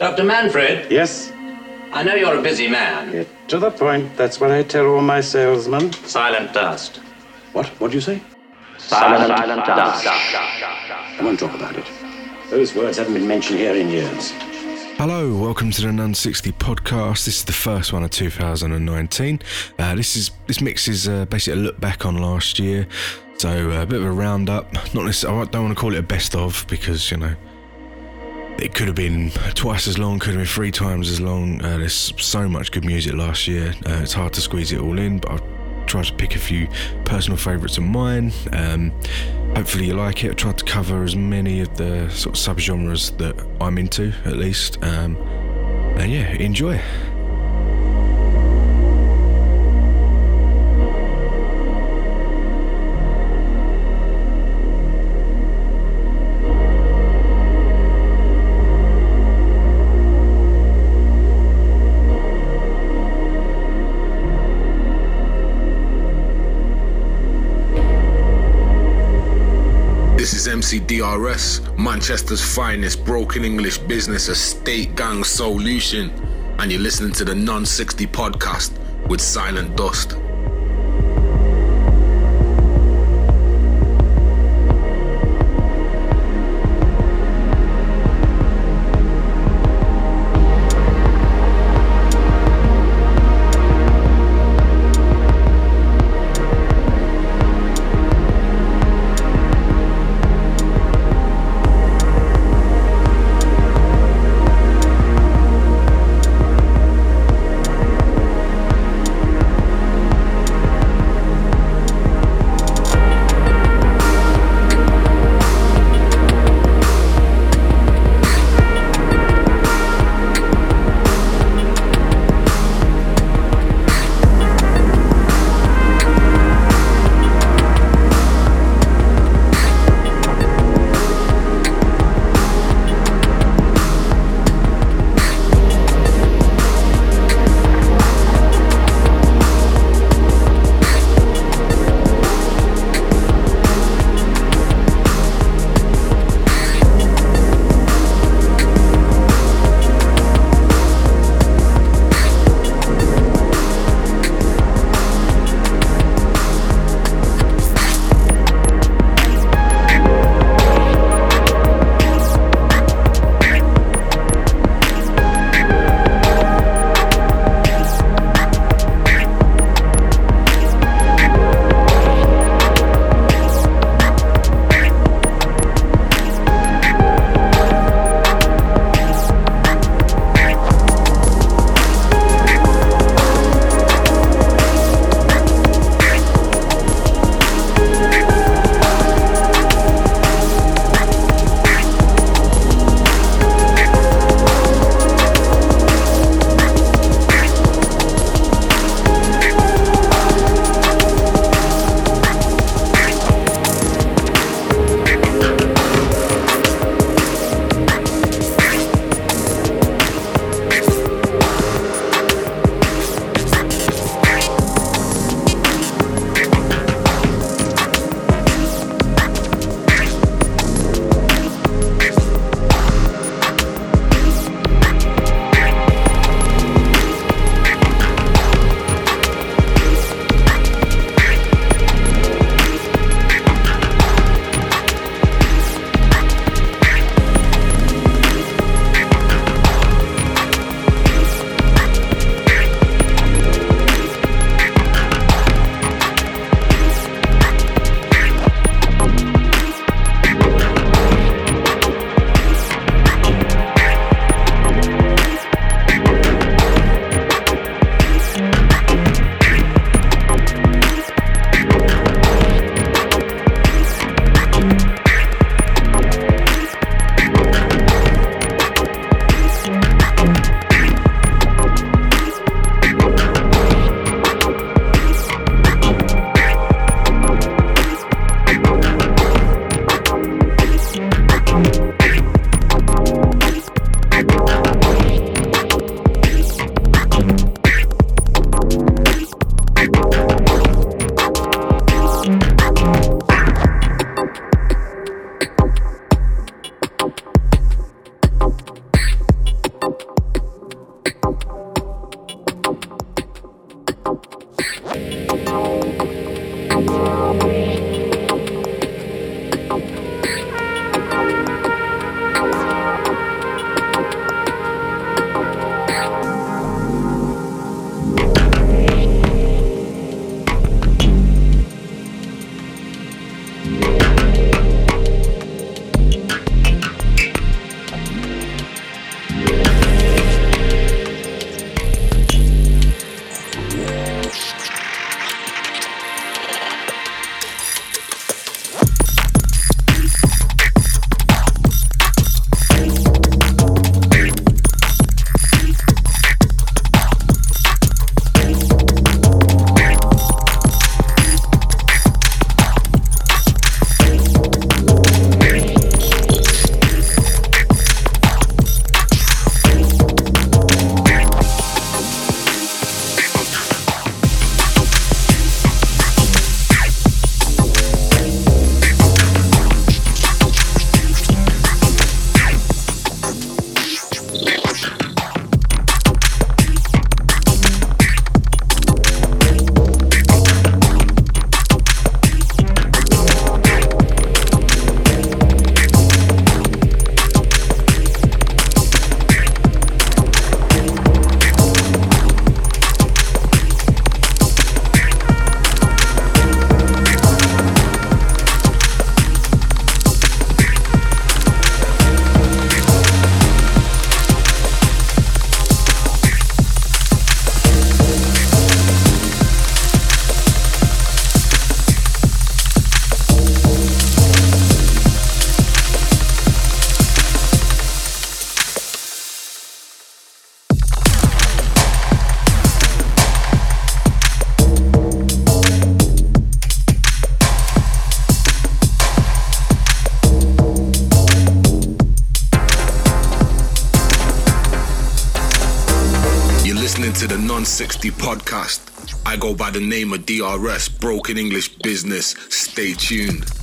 Dr. Manfred, Yes? I know you're a busy man. Get to the point. That's what I tell all my salesmen. Silent dust. What? What do you say? Silent, silent dust. I won't talk about it. Those words haven't been mentioned here in years. Hello, welcome to the none60 podcast. This is the first one of 2019. Uh, this is this mix is uh, basically a look back on last year, so uh, a bit of a roundup. Not necessarily, I don't want to call it a best of because you know it could have been twice as long, could have been three times as long. Uh, there's so much good music last year. Uh, it's hard to squeeze it all in, but I've tried to pick a few personal favourites of mine. Um, hopefully you like it. I tried to cover as many of the sort of subgenres that I'm into, at least. Um, and yeah, enjoy. MCDRS, Manchester's finest broken English business estate gang solution, and you're listening to the none60 podcast with Silent Dust. Podcast. I go by the name of DRS, Broken English Business. Stay tuned.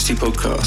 Podcast.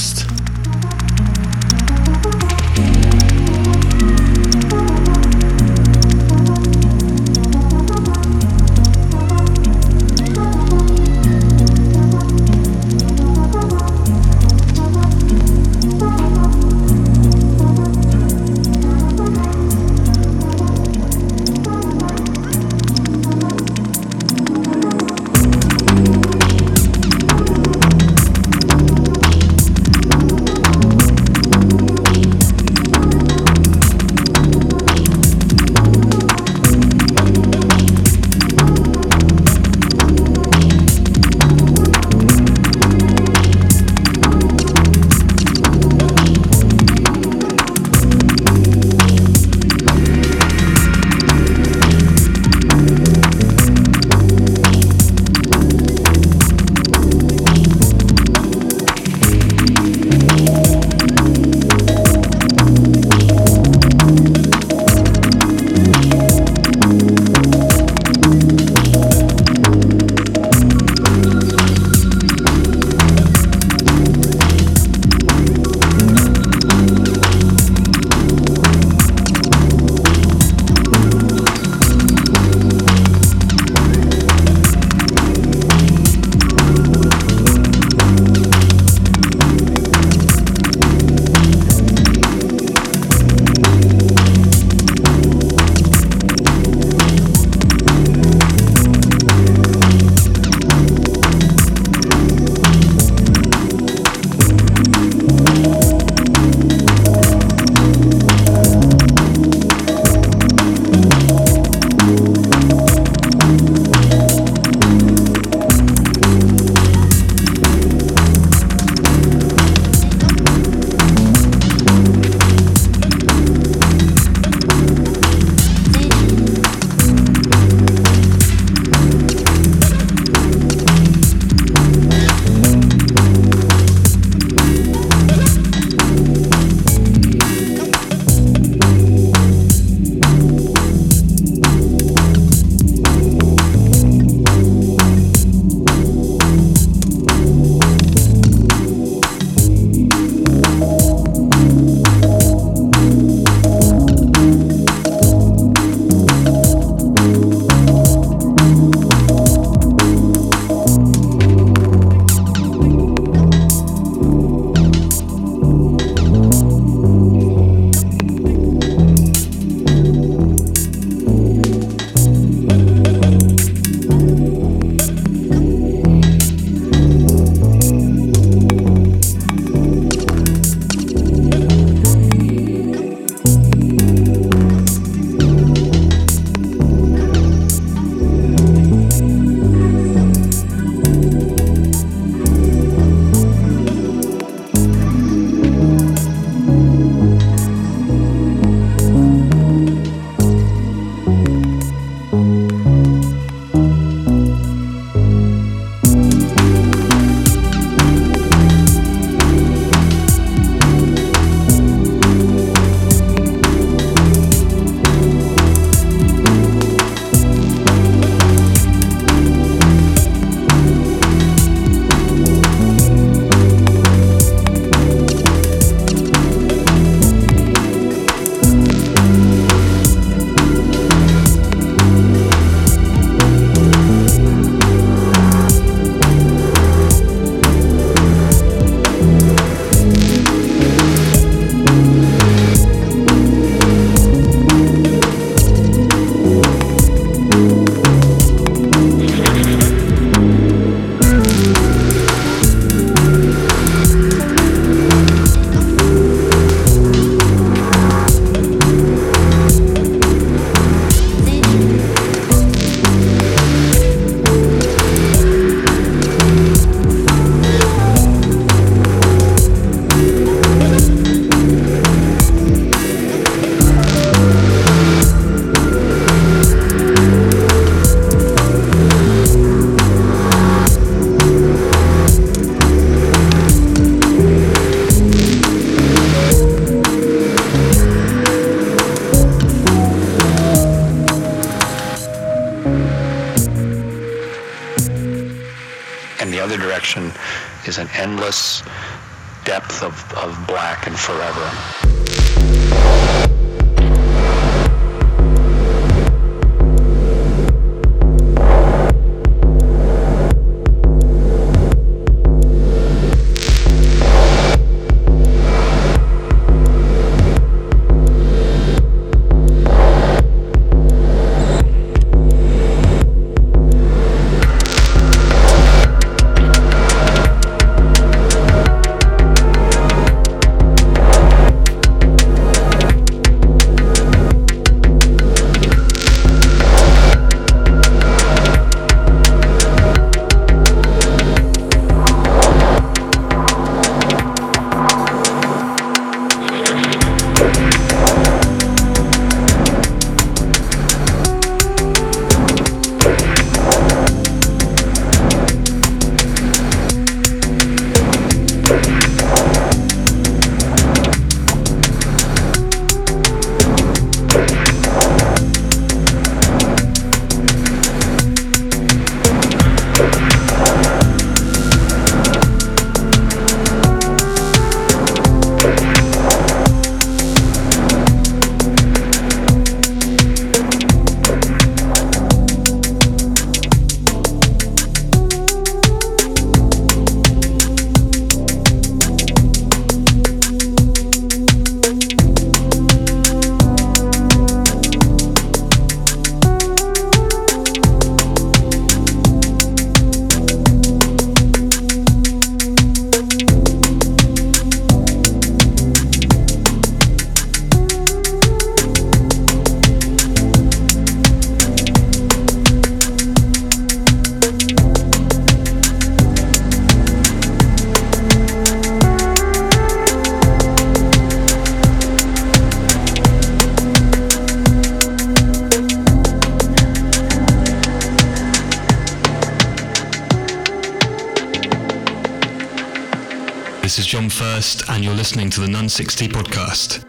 To the none60 podcast.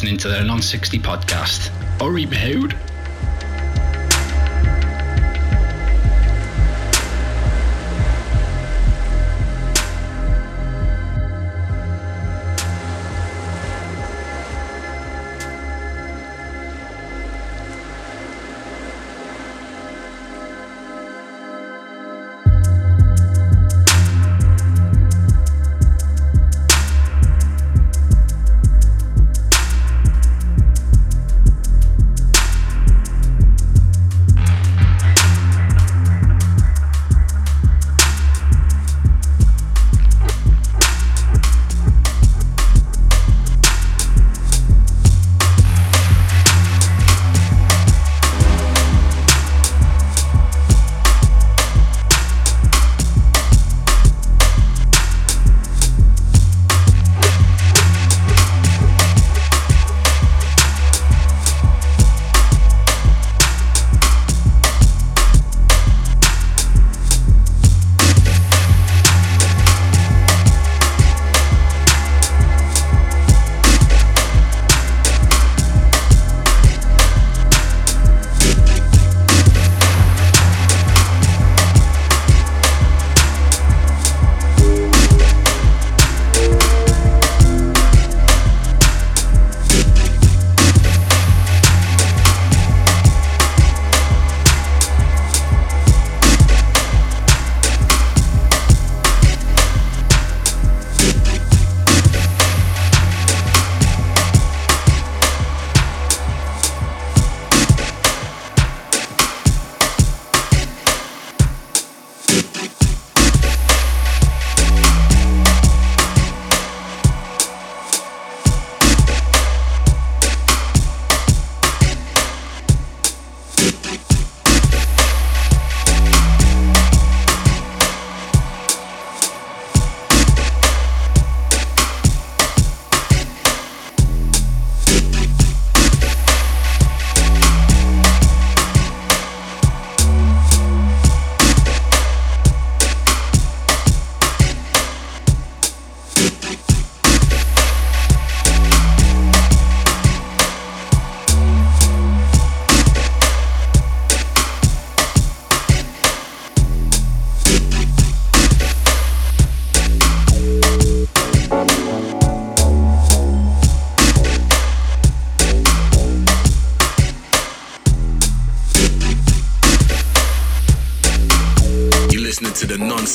Listening to the none60 podcast. Ori Behoud.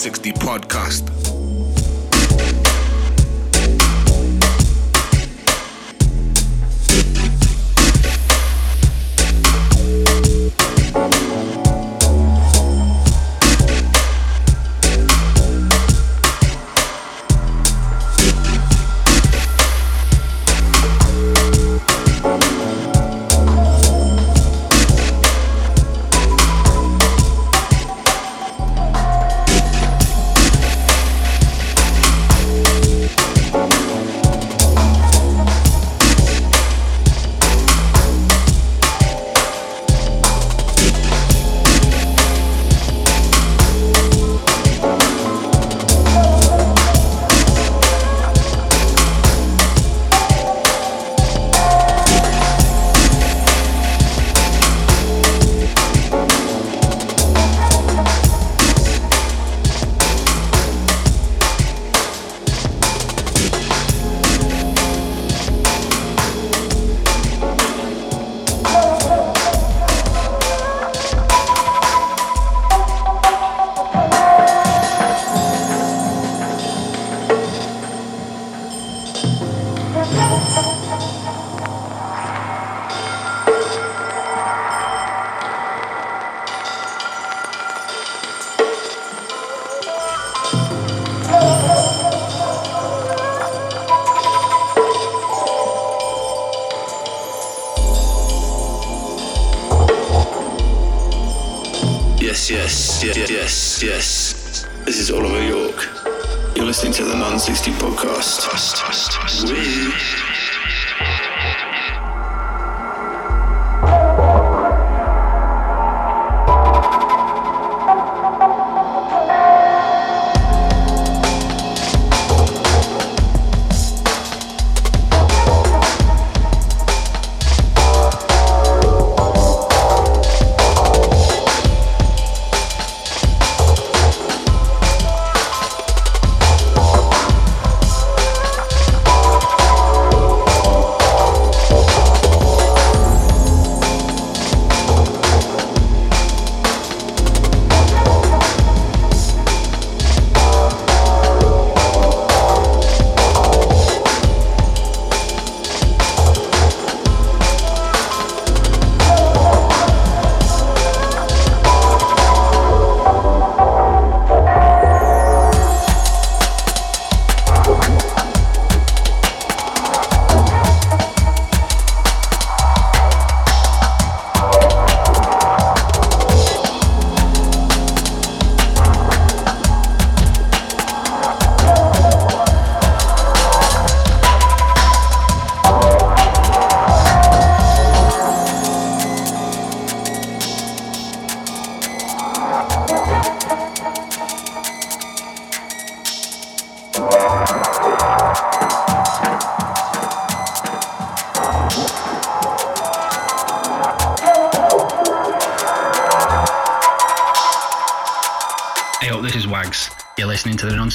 360 podcast.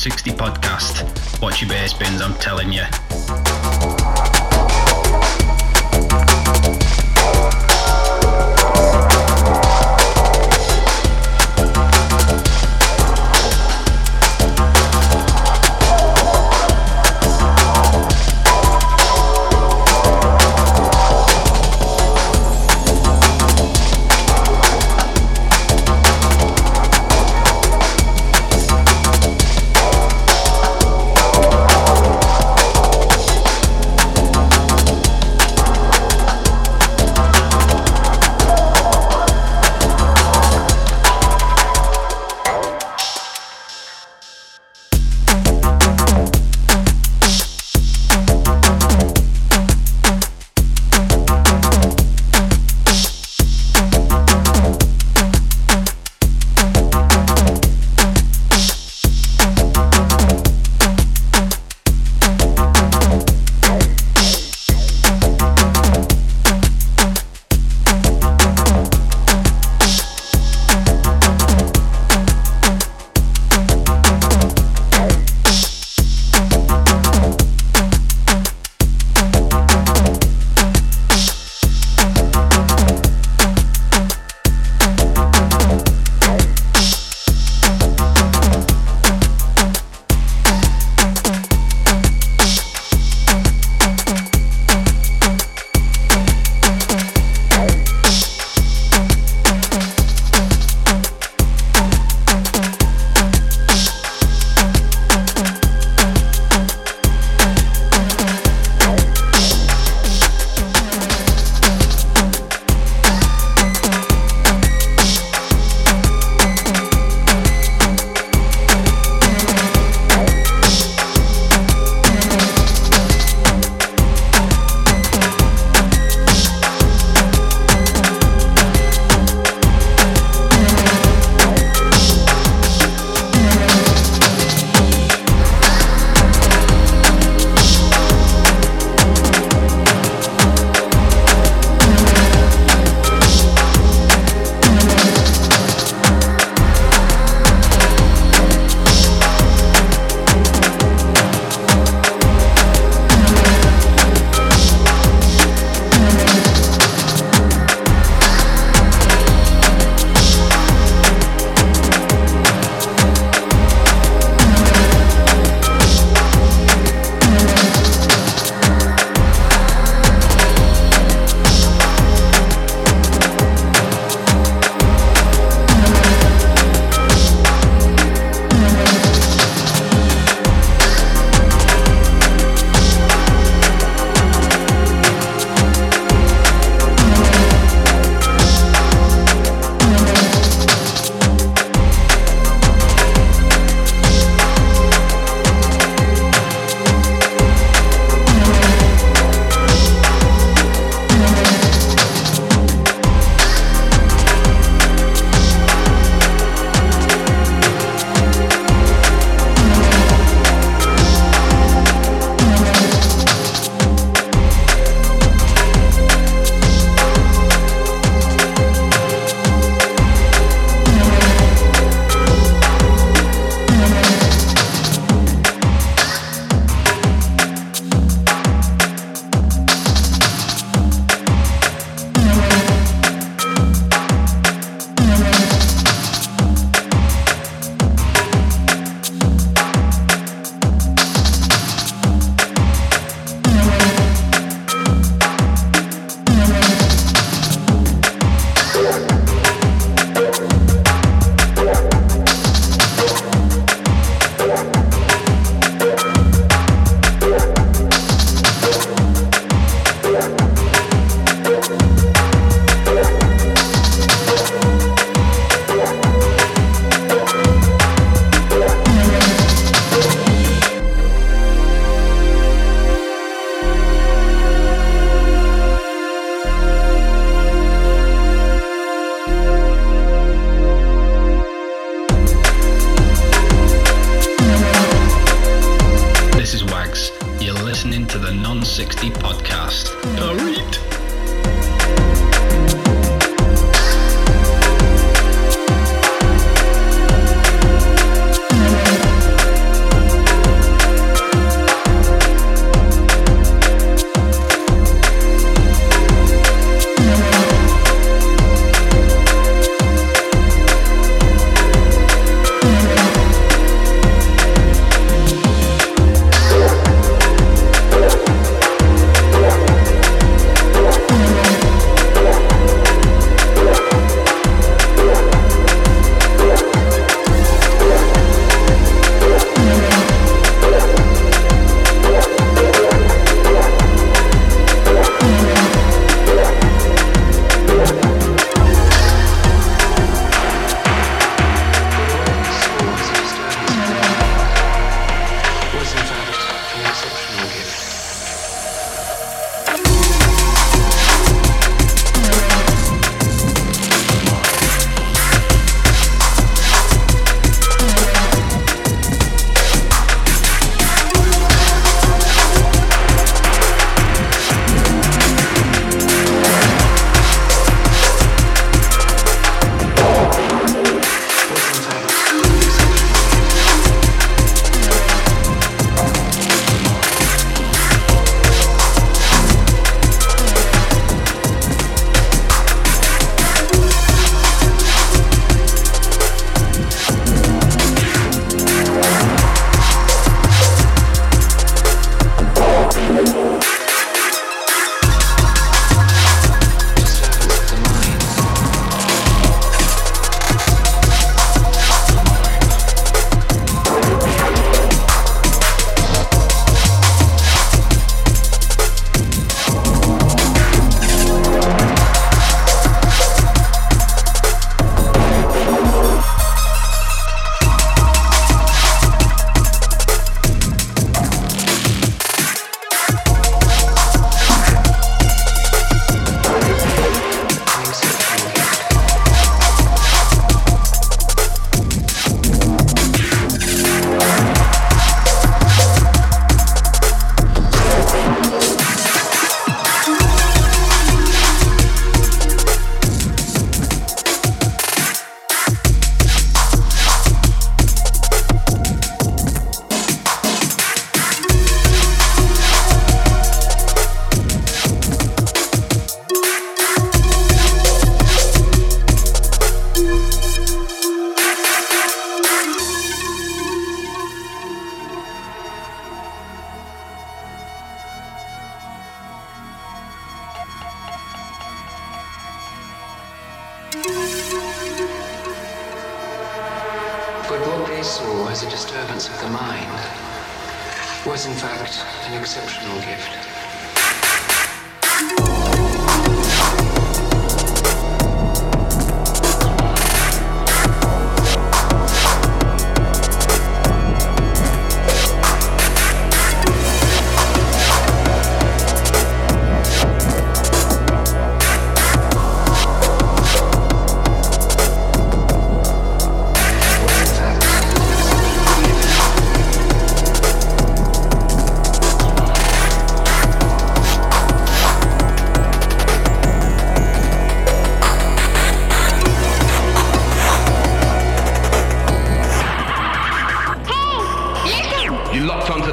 60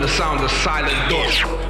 the sound of Silent Dust.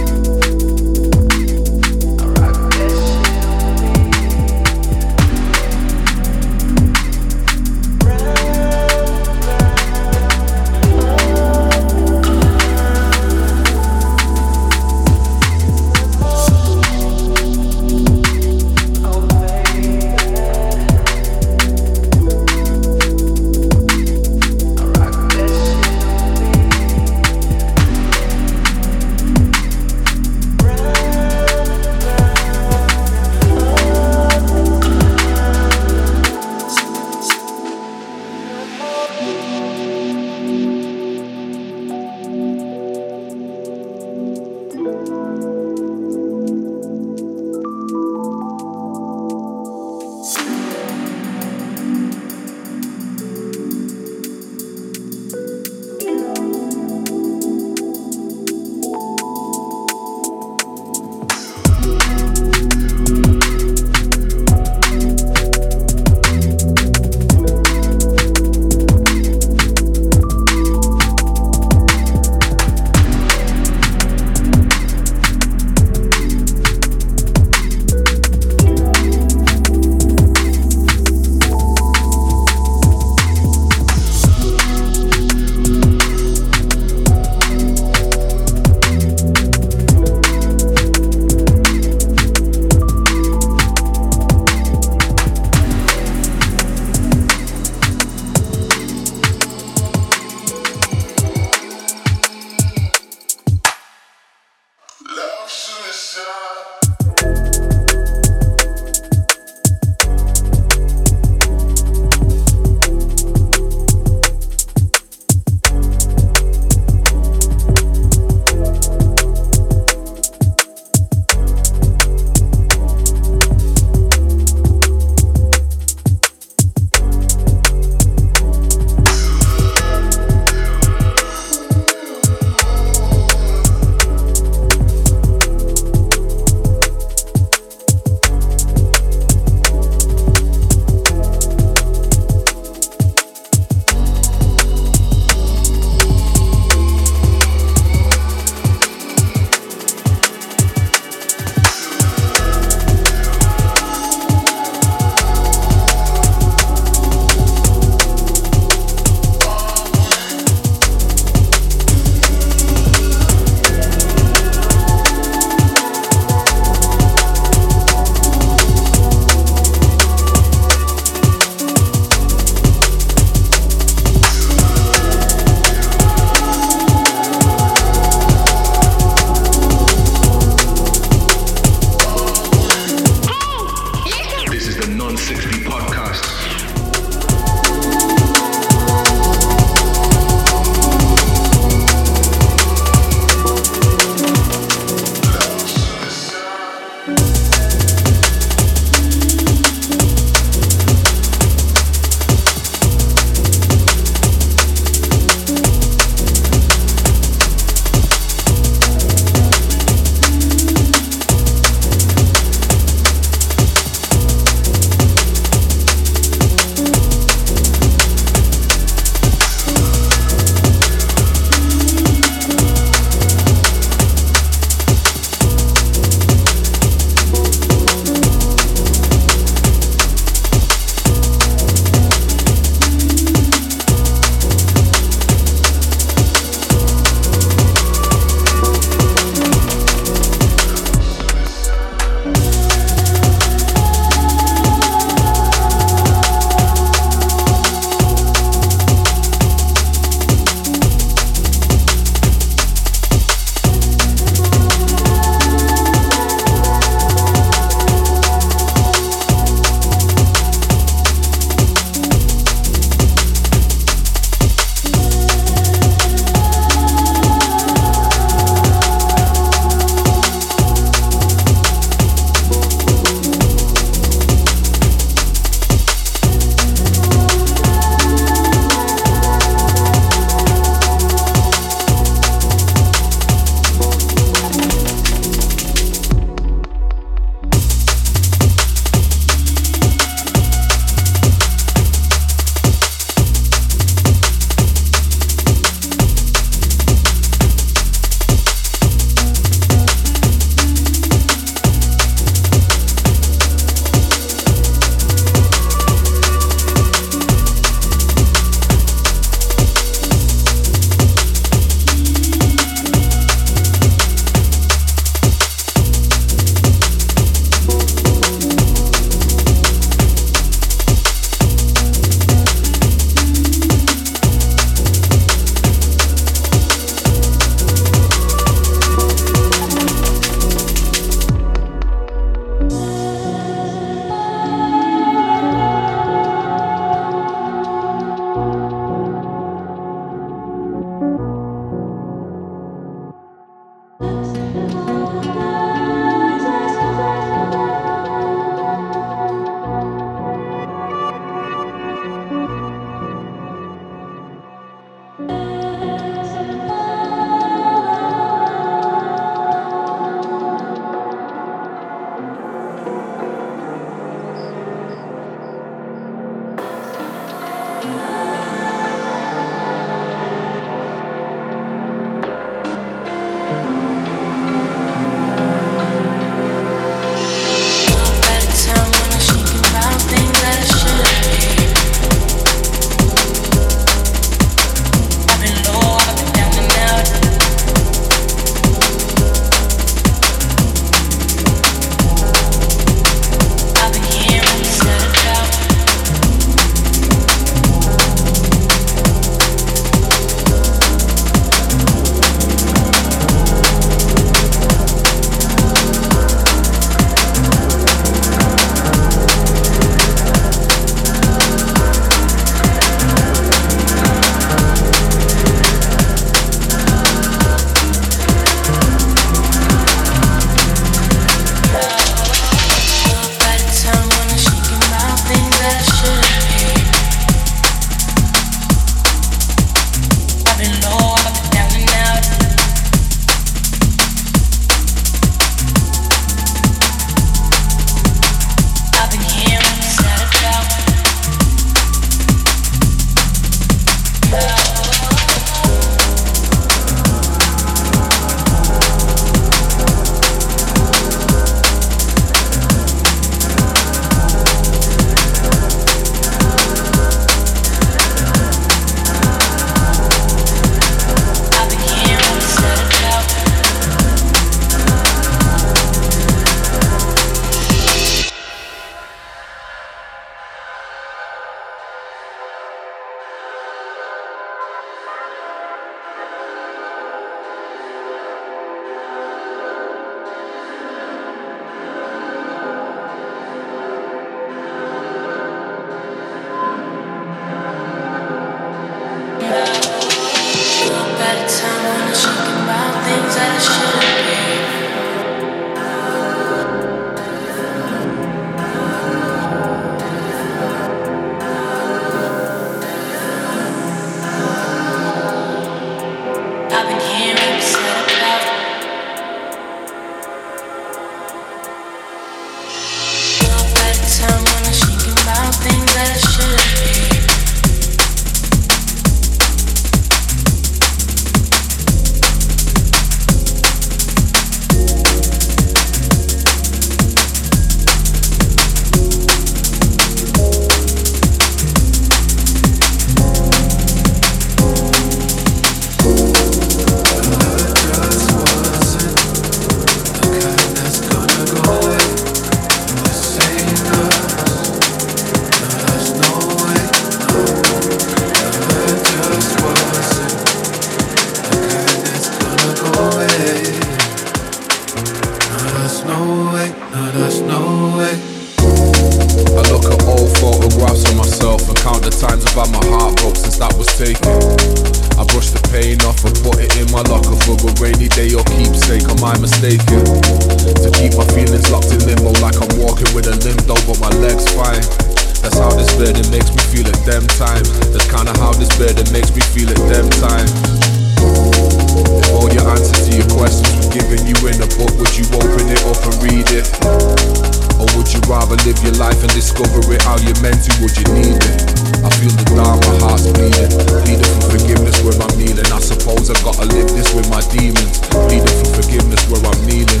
Discover it how you meant to, would you need it? I feel the dark, my heart's bleeding. Pleading for forgiveness where I'm kneeling. I suppose I've gotta live this with my demons. Pleading for forgiveness where I'm kneeling.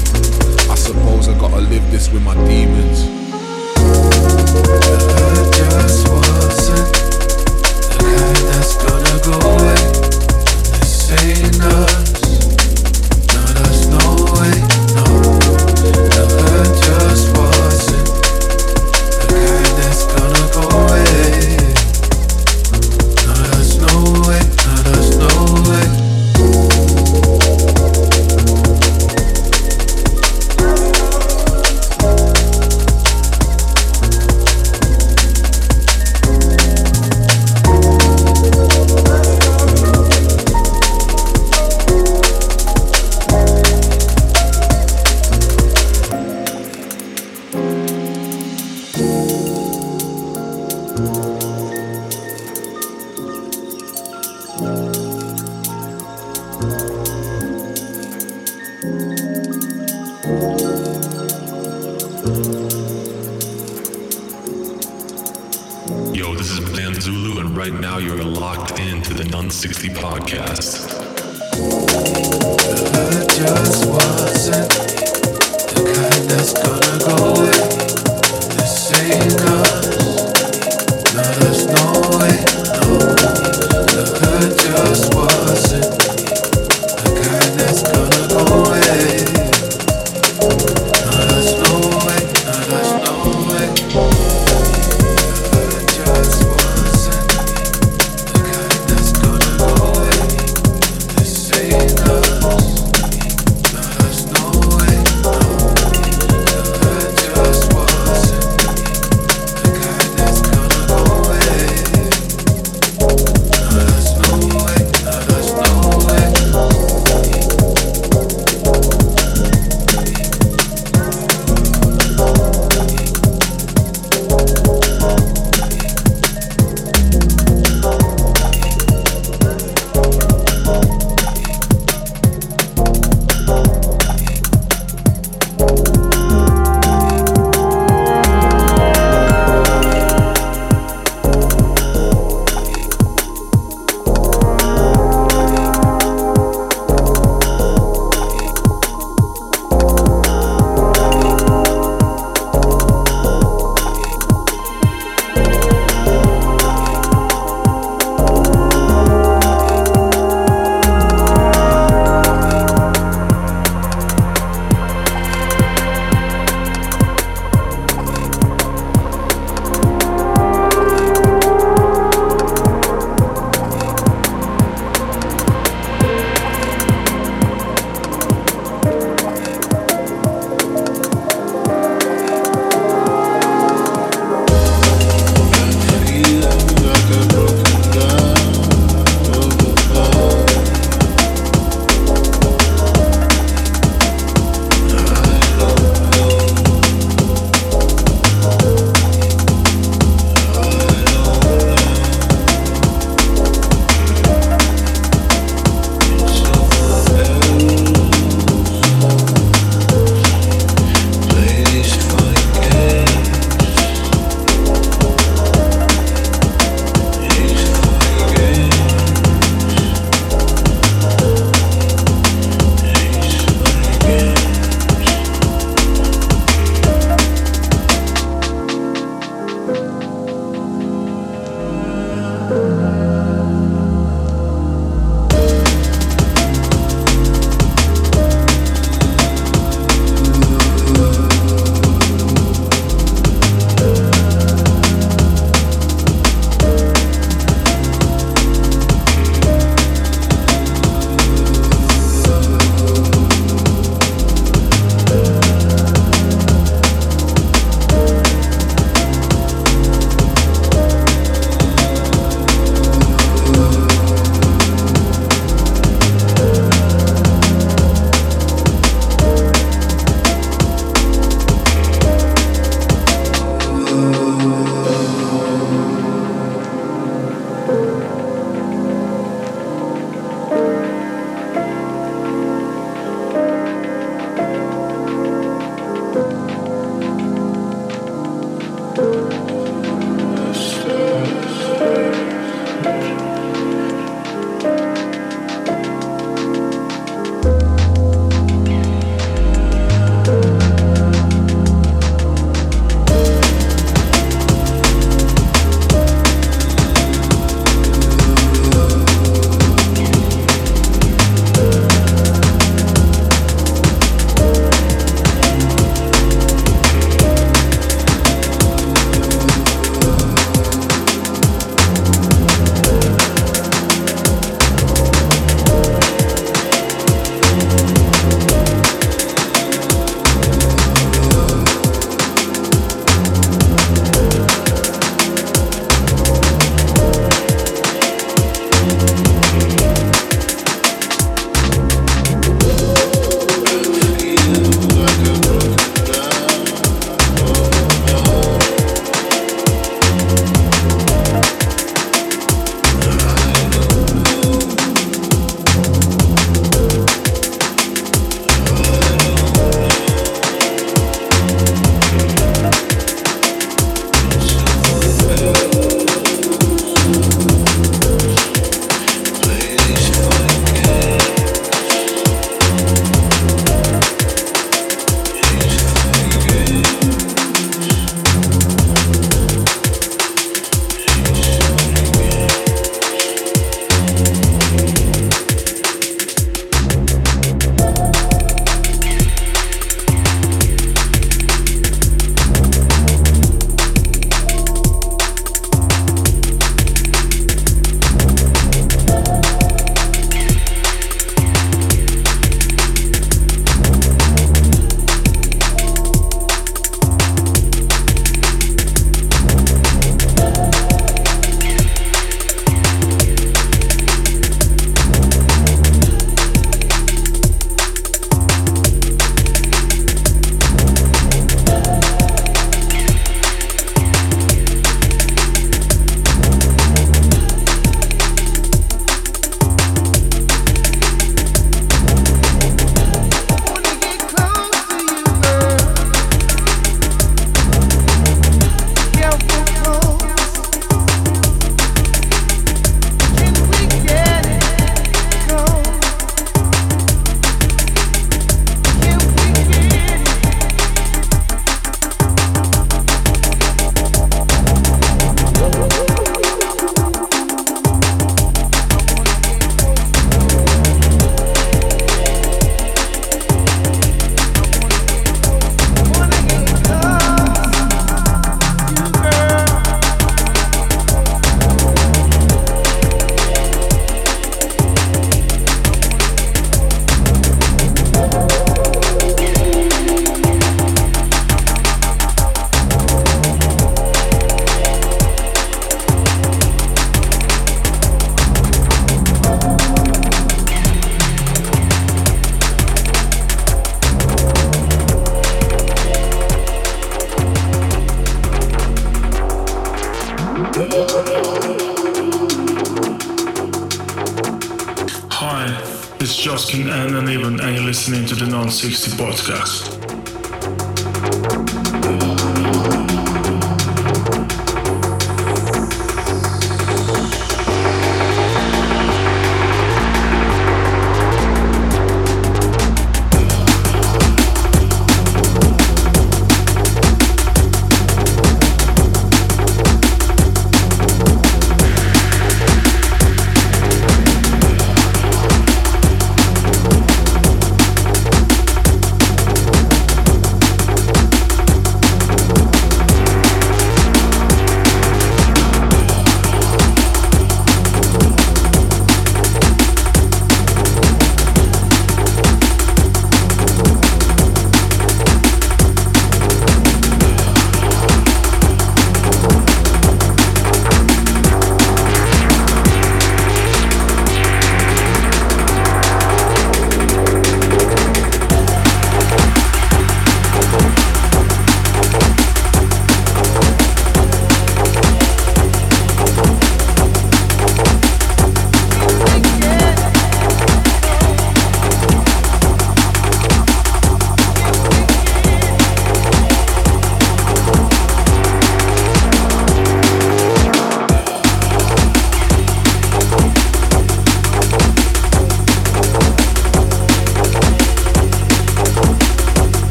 I suppose I gotta live this with my demons. Just wasn't the kind that's gonna go away. This ain't nothing.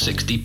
60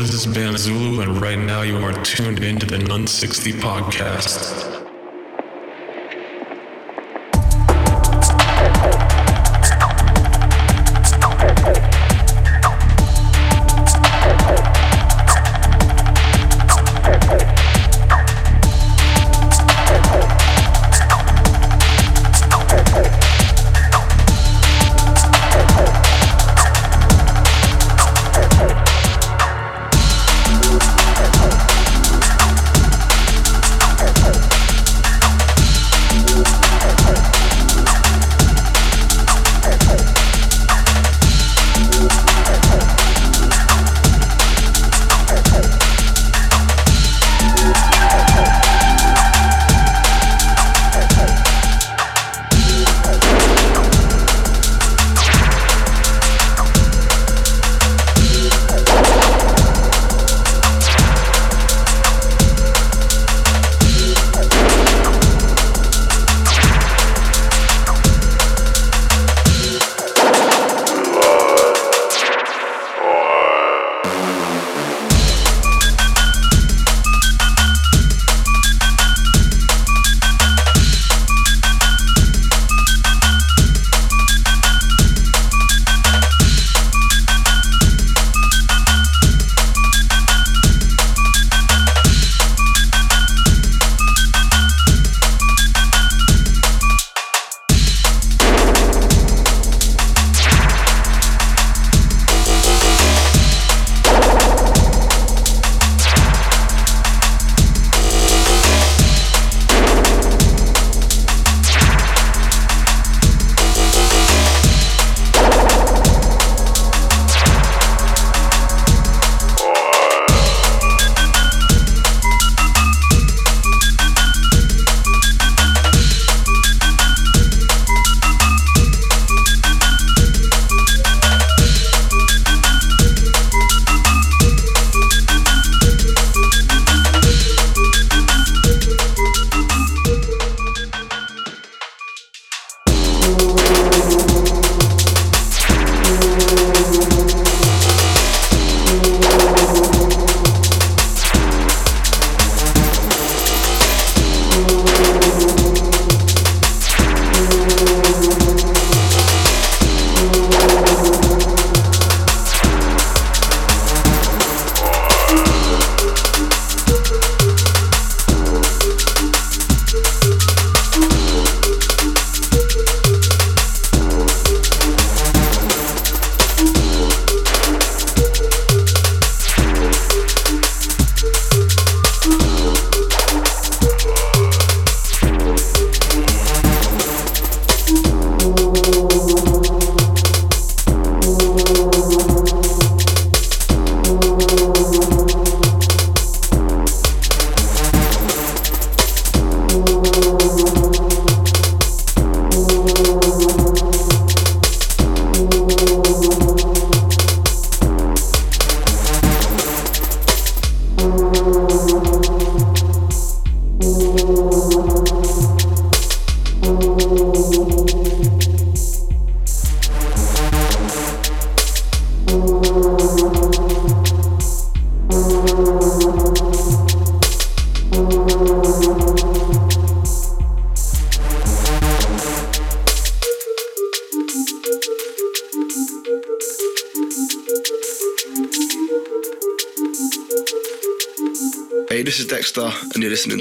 this is Ban Zulu, and right now you are tuned into the none60 podcast.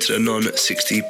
And to the none60